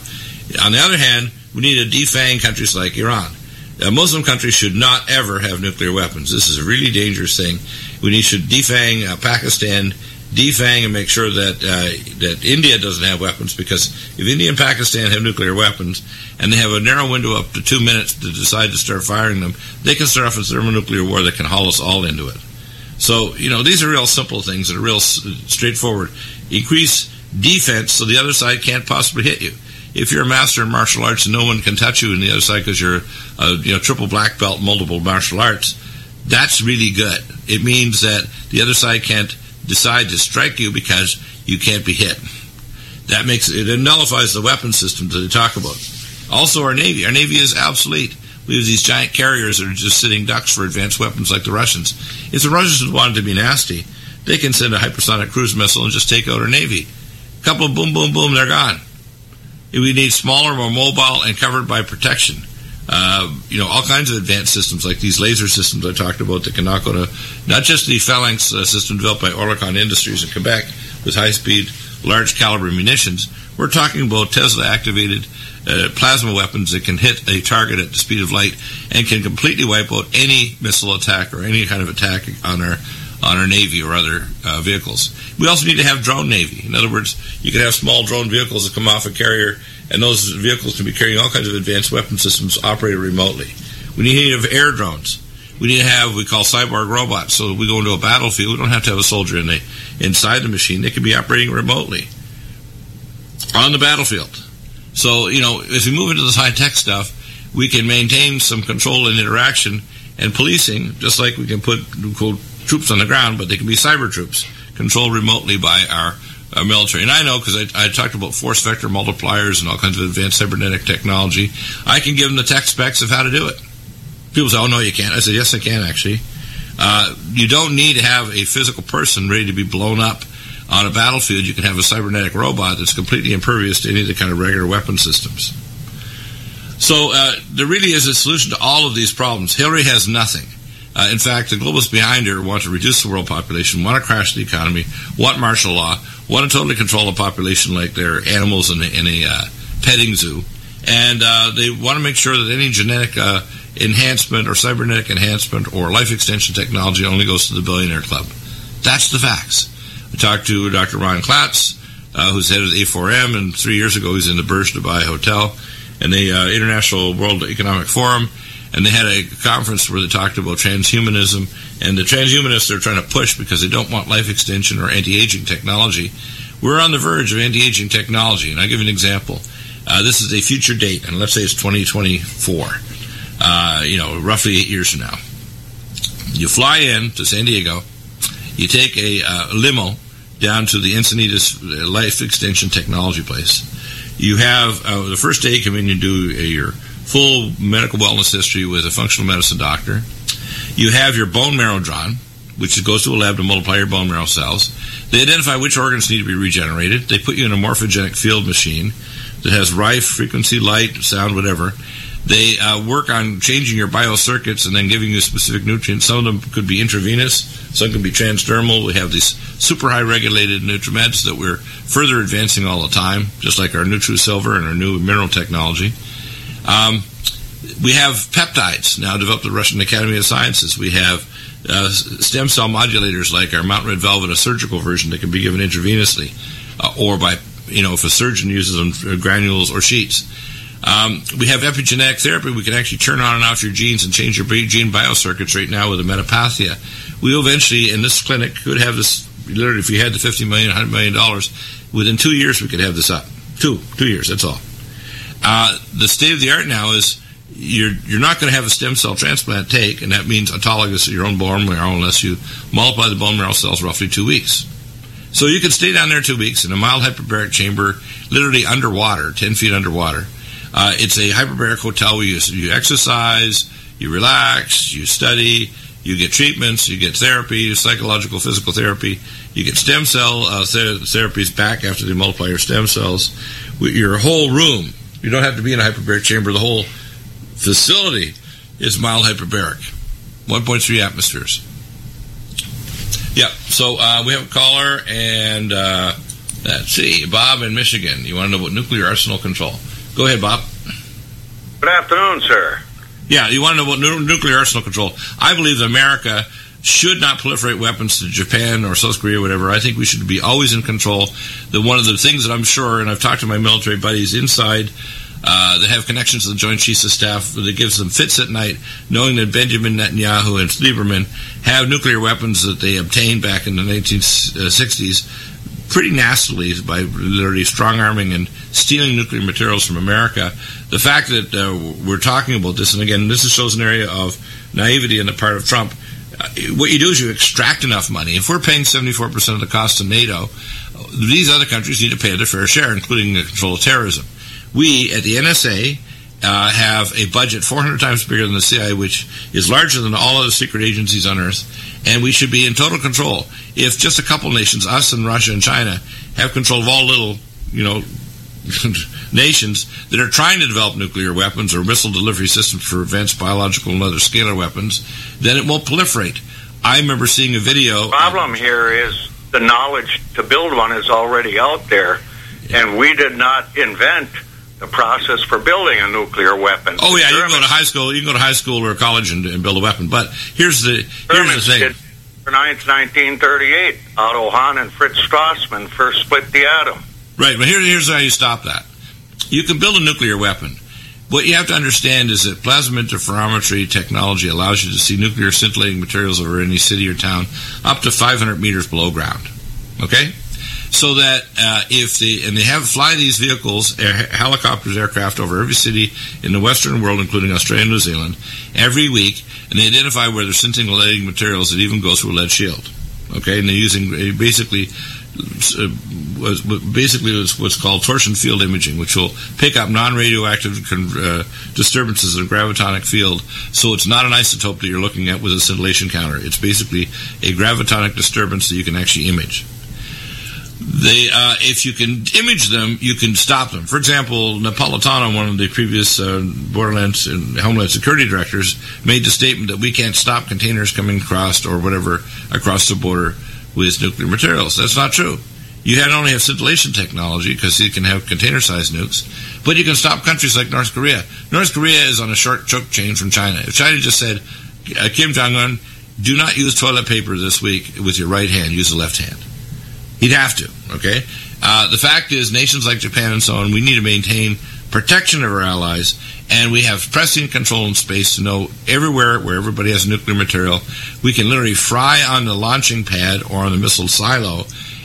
on the other hand, we need to defang countries like Iran. Uh, Muslim countries should not ever have nuclear weapons. This is a really dangerous thing. We need, to defang uh, Pakistan defang and make sure that uh, that India doesn't have weapons because if India and Pakistan have nuclear weapons and they have a narrow window up to two minutes to decide to start firing them, they can start off a thermonuclear war that can haul us all into it. So you know these are real simple things that are real straightforward. Increase defense so the other side can't possibly hit you. If you're a master in martial arts and no one can touch you on the other side because you're a you know triple black belt, multiple martial arts, that's really good. It means that the other side can't decide to strike you because you can't be hit. That makes it, nullifies the weapon systems that they talk about. Also, our Navy. Our Navy is obsolete. We have these giant carriers that are just sitting ducks for advanced weapons like the Russians. If the Russians wanted to be nasty, they can send a hypersonic cruise missile and just take out our Navy. A couple boom, boom, boom, they're gone. We need smaller, more mobile, and covered by protection. Uh, you know, all kinds of advanced systems like these laser systems I talked about that can knock out a, not just the phalanx uh, system developed by Oerlikon Industries in Quebec with high speed, large caliber munitions. We're talking about Tesla activated uh, plasma weapons that can hit a target at the speed of light and can completely wipe out any missile attack or any kind of attack on our on our navy or other uh, vehicles. We also need to have drone navy. In other words, you can have small drone vehicles that come off a carrier and those vehicles can be carrying all kinds of advanced weapon systems operated remotely. We need to have air drones. We need to have we call cyborg robots. So we go into a battlefield, we don't have to have a soldier in the, inside the machine. They can be operating remotely on the battlefield. So, you know, as we move into this high tech stuff, we can maintain some control and interaction and policing, just like we can put quote, troops on the ground, but they can be cyber troops controlled remotely by our uh, military, and I know because I, I talked about force vector multipliers and all kinds of advanced cybernetic technology. I can give them the tech specs of how to do it. People say, "Oh no, you can't." I said, "Yes, I can actually." Uh, you don't need to have a physical person ready to be blown up on a battlefield. You can have a cybernetic robot that's completely impervious to any of the kind of regular weapon systems. So uh, there really is a solution to all of these problems. Hillary has nothing. Uh, in fact, the globalists behind her want to reduce the world population, want to crash the economy, want martial law, want to totally control the population like they're animals in in a uh, petting zoo, and uh, they want to make sure that any genetic uh, enhancement or cybernetic enhancement or life extension technology only goes to the billionaire club. That's the facts. I talked to Dr. Ron Klatz, uh, who's head of the A4M, and three years ago he was in the Burj Dubai Hotel and the uh, International World Economic Forum, and they had a conference where they talked about transhumanism, and the transhumanists they're trying to push because they don't want life extension or anti-aging technology. We're on the verge of anti-aging technology, and I'll give an example. Uh, this is a future date, and let's say it's 2024. Uh, you know, roughly eight years from now. You fly in to San Diego, you take a uh, limo down to the Encinitas Life Extension Technology place. You have uh, the first day you come in, you do a, your full medical wellness history with a functional medicine doctor. You have your bone marrow drawn, which goes to a lab to multiply your bone marrow cells. They identify which organs need to be regenerated. They put you in a morphogenic field machine that has rife frequency, light, sound, whatever. They uh, work on changing your biocircuits and then giving you specific nutrients. Some of them could be intravenous, some could be transdermal. We have these super high regulated nutrimeds that we're further advancing all the time, just like our NutriSilver and our new mineral technology. Um, we have peptides now developed at the Russian Academy of Sciences. We have uh, stem cell modulators like our Mountain Red Velvet, a surgical version that can be given intravenously, uh, or by you know if a surgeon uses them uh, granules or sheets. Um, we have epigenetic therapy. We can actually turn on and off your genes and change your gene biocircuits right now with a metapathia. We eventually, in this clinic, could have this. Literally, if we had the fifty million, hundred million dollars, within two years we could have this up. Two, two years. That's all. Uh, the state of the art now is you're you're not going to have a stem cell transplant take, and that means autologous your own bone marrow unless you multiply the bone marrow cells roughly two weeks. So you can stay down there two weeks in a mild hyperbaric chamber, literally underwater, ten feet underwater. Uh, it's a hyperbaric hotel where you, you exercise, you relax, you study, you get treatments, you get therapy, psychological, physical therapy. You get stem cell uh, ther- therapies back after they multiply your stem cells. Your whole room, you don't have to be in a hyperbaric chamber. The whole facility is mild hyperbaric, 1.3 atmospheres. Yeah, so uh, we have a caller, and uh, let's see, Bob in Michigan. You want to know about nuclear arsenal control? Go ahead, Bob. Good afternoon, sir. Yeah, you want to know about nu- nuclear arsenal control? I believe that America should not proliferate weapons to Japan or South Korea or whatever. I think we should be always in control. That one of the things that I'm sure, and I've talked to my military buddies inside uh, that have connections to the Joint Chiefs of Staff that gives them fits at night, knowing that Benjamin Netanyahu and Lieberman have nuclear weapons that they obtained back in the 1960s pretty nastily by literally strong arming and stealing nuclear materials from America. The fact that uh, we're talking about this, and again, this shows an area of naivety on the part of Trump. What you do is you extract enough money. If we're paying 74% of the cost of NATO, these other countries need to pay their fair share, including the control of terrorism. We at the NSA uh, have a budget 400 times bigger than the CIA, which is larger than all other secret agencies on Earth, and we should be in total control. If just a couple nations, us and Russia and China, have control of all little, you know, <laughs> nations that are trying to develop nuclear weapons or missile delivery systems for advanced biological and other scalar weapons, then it won't proliferate. I remember seeing a video. The problem here is the knowledge to build one is already out there, yeah. and we did not invent the process for building a nuclear weapon. Oh yeah, you can go to high school. You can go to high school or college and, and build a weapon. But here's the here's the thing. Did, 1938, Otto Hahn and Fritz Strassmann first split the atom. Right, but here, here's how you stop that. You can build a nuclear weapon. What you have to understand is that plasma interferometry technology allows you to see nuclear scintillating materials over any city or town up to 500 meters below ground. Okay? so that uh, if they and they have fly these vehicles, air, helicopters, aircraft over every city in the Western world, including Australia and New Zealand, every week, and they identify where they're scintillating materials that even go through a lead shield. Okay, and they're using uh, basically was basically was what's called torsion field imaging, which will pick up non-radioactive uh, disturbances in a gravitonic field. So it's not an isotope that you're looking at with a scintillation counter. It's basically a gravitonic disturbance that you can actually image. They, uh, if you can image them, you can stop them. For example, Napolitano, one of the previous uh, Borderlands and Homeland Security directors, made the statement that we can't stop containers coming across or whatever across the border with nuclear materials. That's not true. You not only have scintillation technology because you can have container-sized nukes, but you can stop countries like North Korea. North Korea is on a short choke chain from China. If China just said, uh, Kim Jong Un, do not use toilet paper this week with your right hand, use the left hand. He'd have to, okay? Uh, the fact is, nations like Japan and so on, we need to maintain protection of our allies, and we have pressing control in space to know everywhere where everybody has nuclear material. We can literally fry on the launching pad or on the missile silo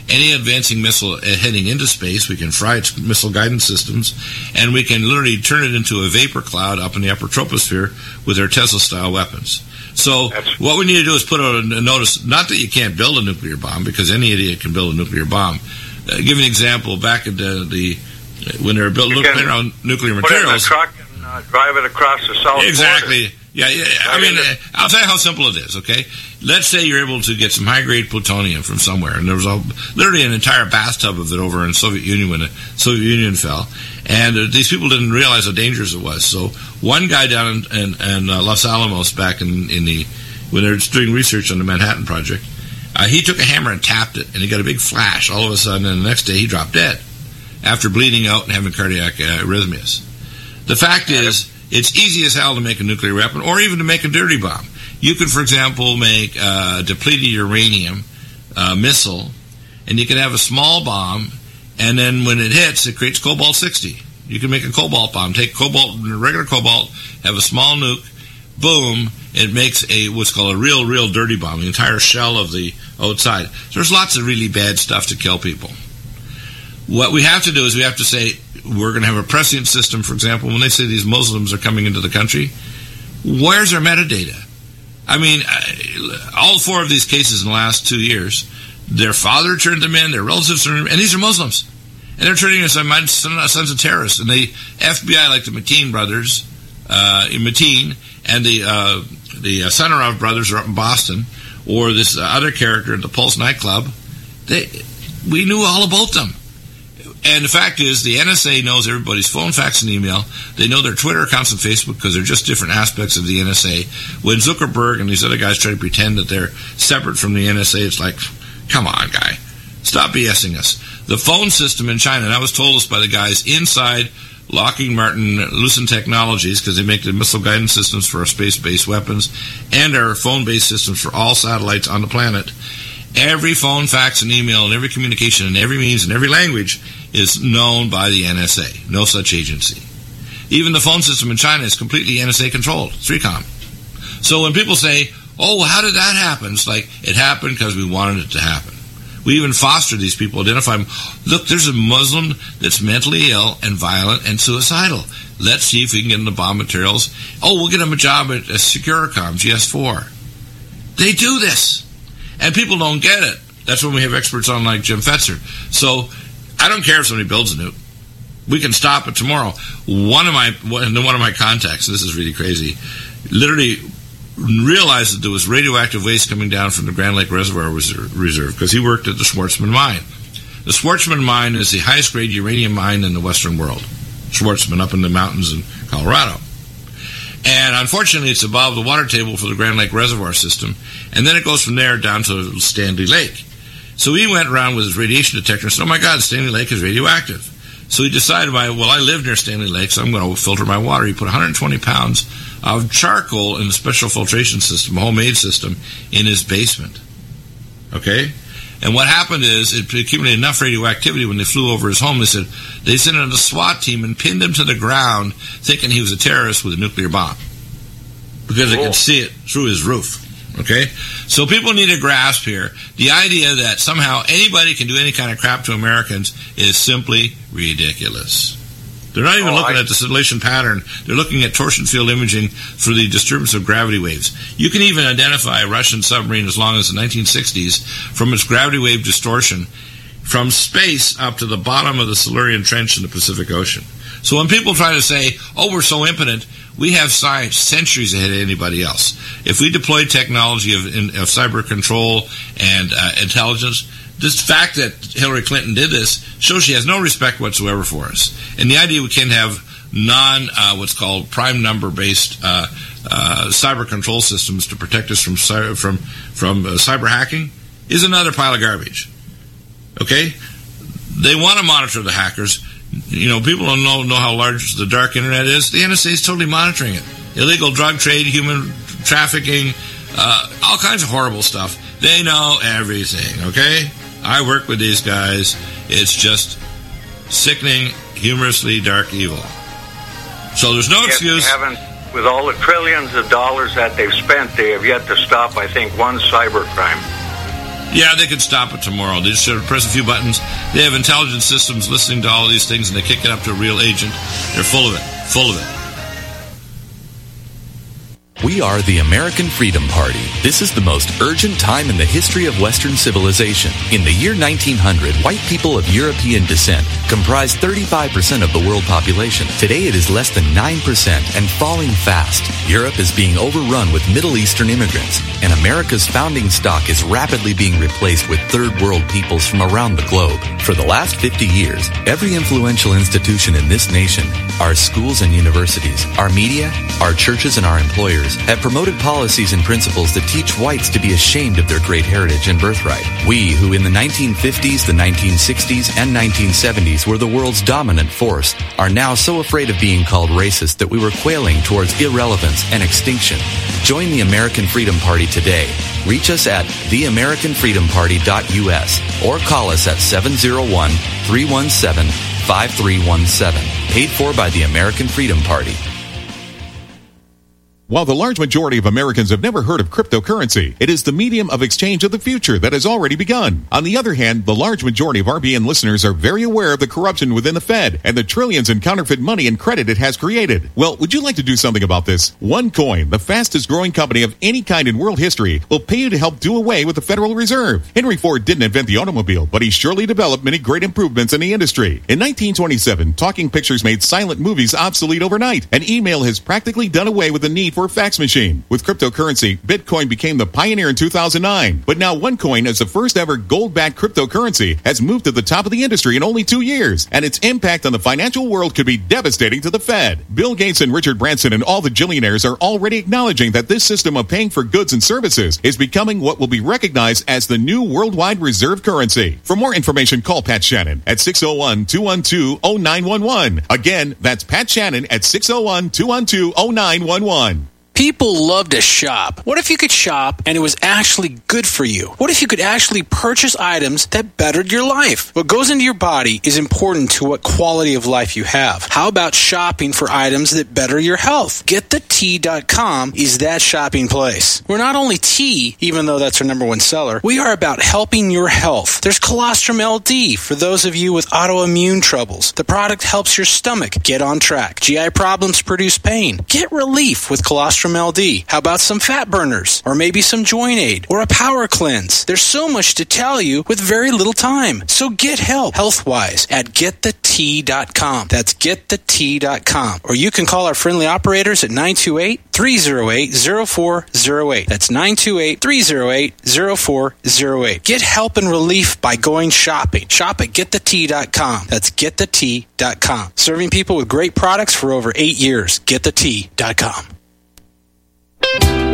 any advancing missile heading into space. We can fry its missile guidance systems, and we can literally turn it into a vapor cloud up in the upper troposphere with our Tesla-style weapons. So what we need to do is put out a notice, not that you can't build a nuclear bomb, because any idiot can build a nuclear bomb. Uh, give an example. Back in the, the when they were building nuclear, nuclear materials, put it in a truck and uh, drive it across the south. Exactly. Border. Yeah, yeah. I mean, uh, I'll tell you how simple it is. Okay, let's say you're able to get some high grade plutonium from somewhere, and there was a, literally an entire bathtub of it over in Soviet Union when the Soviet Union fell, and uh, these people didn't realize how dangerous it was. So one guy down in, in, in uh, Los Alamos back in, in the when they were doing research on the Manhattan Project, uh, he took a hammer and tapped it, and he got a big flash. All of a sudden, and the next day he dropped dead after bleeding out and having cardiac uh, arrhythmias. The fact is it's easy as hell to make a nuclear weapon or even to make a dirty bomb. You could, for example, make a depleted uranium uh, missile, and you can have a small bomb, and then when it hits, it creates cobalt 60. You can make a cobalt bomb. Take cobalt, regular cobalt, have a small nuke, boom, it makes a what's called a real, real dirty bomb, the entire shell of the outside. So there's lots of really bad stuff to kill people. What we have to do is we have to say, we're going to have a prescient system, for example, when they say these Muslims are coming into the country, where's their metadata? I mean, all four of these cases in the last two years, their father turned them in, their relatives turned them in, and these are Muslims. And they're turning us sons of terrorists. And the FBI, like the McKean brothers, uh, Mateen, and the uh, the uh, brothers are up in Boston, or this other character at the Pulse nightclub, they we knew all about them. And the fact is, the NSA knows everybody's phone, fax, and email. They know their Twitter accounts and Facebook because they're just different aspects of the NSA. When Zuckerberg and these other guys try to pretend that they're separate from the NSA, it's like, come on, guy. Stop BSing us. The phone system in China, and that was told us by the guys inside Lockheed Martin Lucent Technologies, because they make the missile guidance systems for our space based weapons and our phone based systems for all satellites on the planet. Every phone, fax, and email, and every communication, and every means, and every language is known by the NSA. No such agency. Even the phone system in China is completely NSA controlled. It's recom. So when people say, "Oh, how did that happen?" It's like it happened because we wanted it to happen. We even foster these people, identify them. Look, there's a Muslim that's mentally ill and violent and suicidal. Let's see if we can get him the bomb materials. Oh, we'll get him a job at, at Securicom, GS4. They do this. And people don't get it. That's when we have experts on like Jim Fetzer. So I don't care if somebody builds a nuke. We can stop it tomorrow. One of my one of my contacts, this is really crazy, literally realized that there was radioactive waste coming down from the Grand Lake Reservoir Reserve because he worked at the Schwartzman mine. The Schwartzman mine is the highest grade uranium mine in the Western world. Schwartzman up in the mountains in Colorado. And unfortunately, it's above the water table for the Grand Lake Reservoir system. And then it goes from there down to Stanley Lake. So he went around with his radiation detector and said, Oh my God, Stanley Lake is radioactive. So he decided, well, I live near Stanley Lake, so I'm going to filter my water. He put 120 pounds of charcoal in a special filtration system, a homemade system, in his basement. Okay? And what happened is it accumulated enough radioactivity when they flew over his home. They said they sent in a SWAT team and pinned him to the ground, thinking he was a terrorist with a nuclear bomb because cool. they could oh. see it through his roof. Okay, so people need to grasp here the idea that somehow anybody can do any kind of crap to Americans is simply ridiculous. They're not even oh, looking I... at the scintillation pattern. They're looking at torsion field imaging for the disturbance of gravity waves. You can even identify a Russian submarine as long as the 1960s from its gravity wave distortion from space up to the bottom of the Silurian Trench in the Pacific Ocean. So when people try to say, oh, we're so impotent, we have science centuries ahead of anybody else. If we deploy technology of, of cyber control and uh, intelligence, this fact that Hillary Clinton did this shows she has no respect whatsoever for us. And the idea we can have non, uh, what's called prime number based uh, uh, cyber control systems to protect us from from from uh, cyber hacking is another pile of garbage. Okay, they want to monitor the hackers. You know, people don't know know how large the dark internet is. The NSA is totally monitoring it. Illegal drug trade, human trafficking, uh, all kinds of horrible stuff. They know everything. Okay, I work with these guys. It's just sickening, humorously dark evil. So there's no excuse. Haven't, with all the trillions of dollars that they've spent, they have yet to stop, I think, one cyber crime. Yeah, they could stop it tomorrow. They just press a few buttons. They have intelligence systems listening to all these things, and they kick it up to a real agent. They're full of it. Full of it. We are the American Freedom Party. This is the most urgent time in the history of Western civilization. In the year 1900, white people of European descent comprised 35% of the world population. Today it is less than 9% and falling fast. Europe is being overrun with Middle Eastern immigrants, and America's founding stock is rapidly being replaced with third world peoples from around the globe. For the last 50 years, every influential institution in this nation, our schools and universities, our media, our churches and our employers, have promoted policies and principles that teach whites to be ashamed of their great heritage and birthright. We, who in the 1950s, the 1960s, and 1970s were the world's dominant force, are now so afraid of being called racist that we were quailing towards irrelevance and extinction. Join the American Freedom Party today. Reach us at theamericanfreedomparty.us or call us at 701 317 5317. Paid for by the American Freedom Party. While the large majority of Americans have never heard of cryptocurrency, it is the medium of exchange of the future that has already begun. On the other hand, the large majority of RBN listeners are very aware of the corruption within the Fed and the trillions in counterfeit money and credit it has created. Well, would you like to do something about this? OneCoin, the fastest growing company of any kind in world history, will pay you to help do away with the Federal Reserve. Henry Ford didn't invent the automobile, but he surely developed many great improvements in the industry. In 1927, talking pictures made silent movies obsolete overnight, and email has practically done away with the need for fax machine. With cryptocurrency, Bitcoin became the pioneer in 2009. But now OneCoin, as the first ever gold-backed cryptocurrency, has moved to the top of the industry in only two years, and its impact on the financial world could be devastating to the Fed. Bill Gates and Richard Branson and all the billionaires are already acknowledging that this system of paying for goods and services is becoming what will be recognized as the new worldwide reserve currency. For more information, call Pat Shannon at 601-212-0911. Again, that's Pat Shannon at 601-212-0911. People love to shop. What if you could shop and it was actually good for you? What if you could actually purchase items that bettered your life? What goes into your body is important to what quality of life you have. How about shopping for items that better your health? GetTheT.com is that shopping place. We're not only tea, even though that's our number one seller, we are about helping your health. There's Colostrum LD for those of you with autoimmune troubles. The product helps your stomach get on track. GI problems produce pain. Get relief with Colostrum LD. How about some fat burners? Or maybe some joint aid? Or a power cleanse? There's so much to tell you with very little time. So get help health-wise at GetTheT.com. That's GetTheT.com. Or you can call our friendly operators at 928-308-0408. That's 928-308-0408. Get help and relief by going shopping. Shop at GetTheT.com. That's GetTheT.com. Serving people with great products for over eight years. GetTheT.com. <laughs> Attention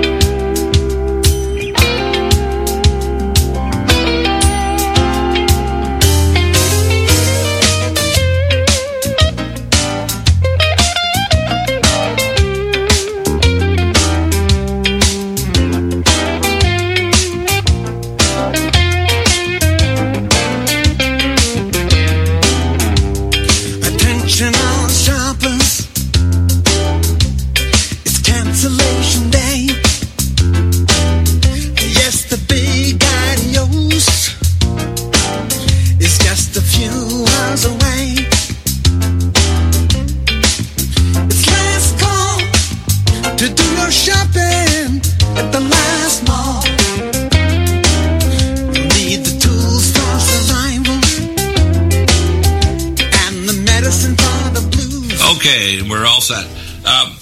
set. Uh,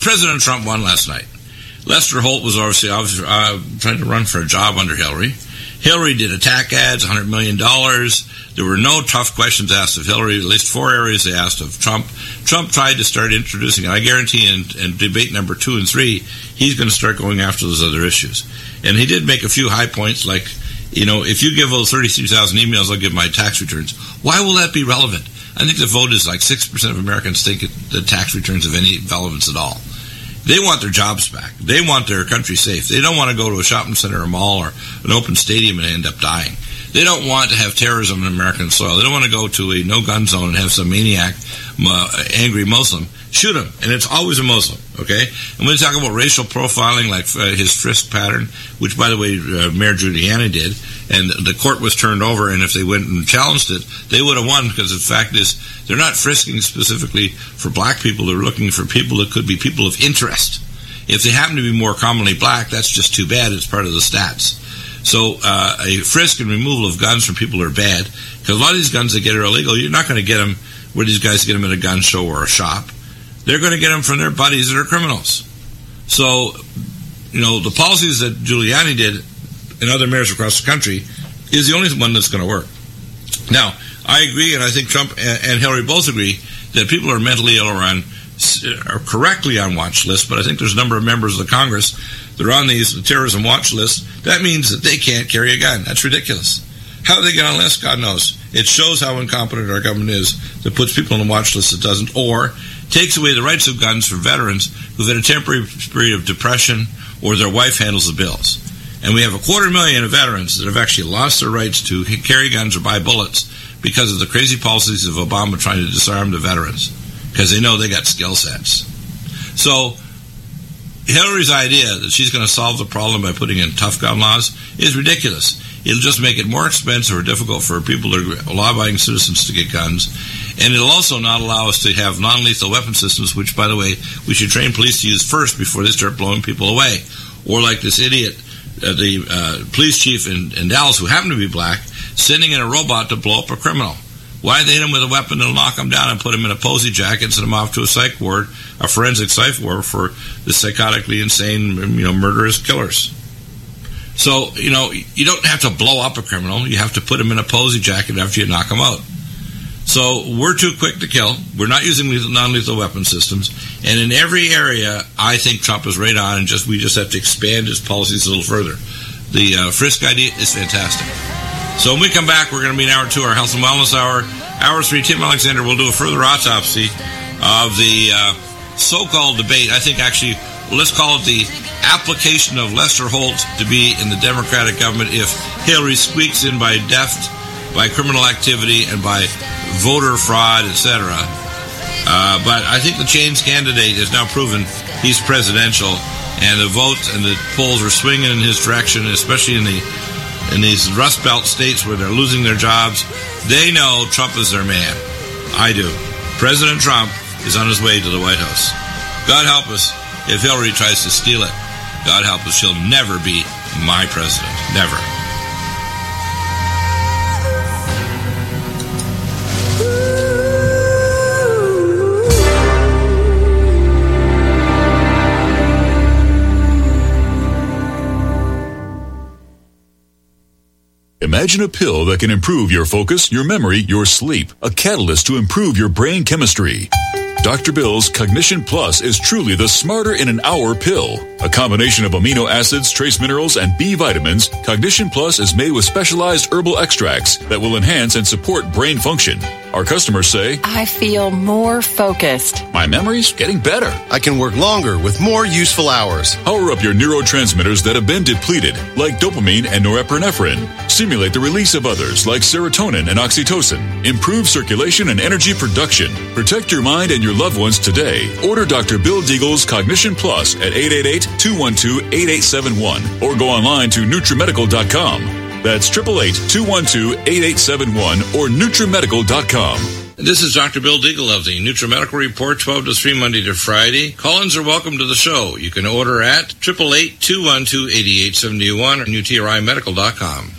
President Trump won last night. Lester Holt was obviously, obviously uh, trying to run for a job under Hillary. Hillary did attack ads, $100 million. There were no tough questions asked of Hillary, at least four areas they asked of Trump. Trump tried to start introducing, and I guarantee in, in debate number two and three, he's going to start going after those other issues. And he did make a few high points, like, you know, if you give those 33,000 emails, I'll give my tax returns. Why will that be relevant? I think the vote is like 6% of Americans think the tax returns have any relevance at all. They want their jobs back. They want their country safe. They don't want to go to a shopping center or mall or an open stadium and end up dying. They don't want to have terrorism on American soil. They don't want to go to a no gun zone and have some maniac, uh, angry Muslim shoot him. And it's always a Muslim, okay? And when we talk about racial profiling, like uh, his frisk pattern, which, by the way, uh, Mayor Giuliani did, and the court was turned over, and if they went and challenged it, they would have won because the fact is they're not frisking specifically for black people. They're looking for people that could be people of interest. If they happen to be more commonly black, that's just too bad. It's part of the stats. So uh, a frisk and removal of guns from people are bad because a lot of these guns that get are illegal. You're not going to get them where these guys get them at a gun show or a shop. They're going to get them from their buddies that are criminals. So, you know, the policies that Giuliani did and other mayors across the country is the only one that's going to work. Now, I agree, and I think Trump and Hillary both agree that people are mentally ill or on are correctly on watch lists, but I think there's a number of members of the Congress that are on these terrorism watch lists. That means that they can't carry a gun. That's ridiculous. How they get on lists? God knows. It shows how incompetent our government is that puts people on the watch list that doesn't, or takes away the rights of guns for veterans who've had a temporary period of depression or their wife handles the bills. And we have a quarter million of veterans that have actually lost their rights to carry guns or buy bullets because of the crazy policies of Obama trying to disarm the veterans because they know they got skill sets. So Hillary's idea that she's going to solve the problem by putting in tough gun laws is ridiculous. It'll just make it more expensive or difficult for people, law-abiding citizens, to get guns, and it'll also not allow us to have non-lethal weapon systems, which, by the way, we should train police to use first before they start blowing people away. Or like this idiot, uh, the uh, police chief in, in Dallas, who happened to be black, sending in a robot to blow up a criminal. Why they hit him with a weapon that'll knock him down and put him in a Posey jacket and send him off to a psych ward, a forensic psych ward for the psychotically insane, you know, murderous killers. So, you know, you don't have to blow up a criminal. You have to put him in a Posey jacket after you knock him out. So we're too quick to kill. We're not using non-lethal weapon systems, and in every area, I think Trump is right on, and just we just have to expand his policies a little further. The uh, Frisk idea is fantastic. So when we come back, we're going to be in hour two, our health and wellness hour. Hour three, Tim Alexander will do a further autopsy of the uh, so-called debate. I think actually, let's call it the application of Lester Holt to be in the Democratic government if Hillary squeaks in by deft, by criminal activity, and by voter fraud, etc. Uh, but I think the changed candidate has now proven he's presidential, and the votes and the polls are swinging in his direction, especially in the in these Rust Belt states where they're losing their jobs. They know Trump is their man. I do. President Trump is on his way to the White House. God help us if Hillary tries to steal it. God help us, she'll never be my president. Never. Imagine a pill that can improve your focus, your memory, your sleep, a catalyst to improve your brain chemistry. Dr. Bill's Cognition Plus is truly the smarter in an hour pill. A combination of amino acids, trace minerals, and B vitamins, Cognition Plus is made with specialized herbal extracts that will enhance and support brain function. Our customers say, I feel more focused. My memory's getting better. I can work longer with more useful hours. Power up your neurotransmitters that have been depleted, like dopamine and norepinephrine. Stimulate the release of others, like serotonin and oxytocin. Improve circulation and energy production. Protect your mind and your loved ones today. Order Dr. Bill Deagle's Cognition Plus at 888-212-8871 or go online to NutriMedical.com. That's 888-212-8871 or NutriMedical.com. This is Dr. Bill Deagle of the NutriMedical Report, 12 to 3 Monday to Friday. Call-ins are welcome to the show. You can order at 888-212-8871 or NutriMedical.com.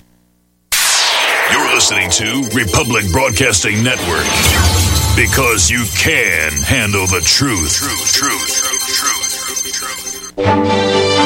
You're listening to Republic Broadcasting Network. Because you can handle the truth. Truth, truth, truth, truth, truth, truth.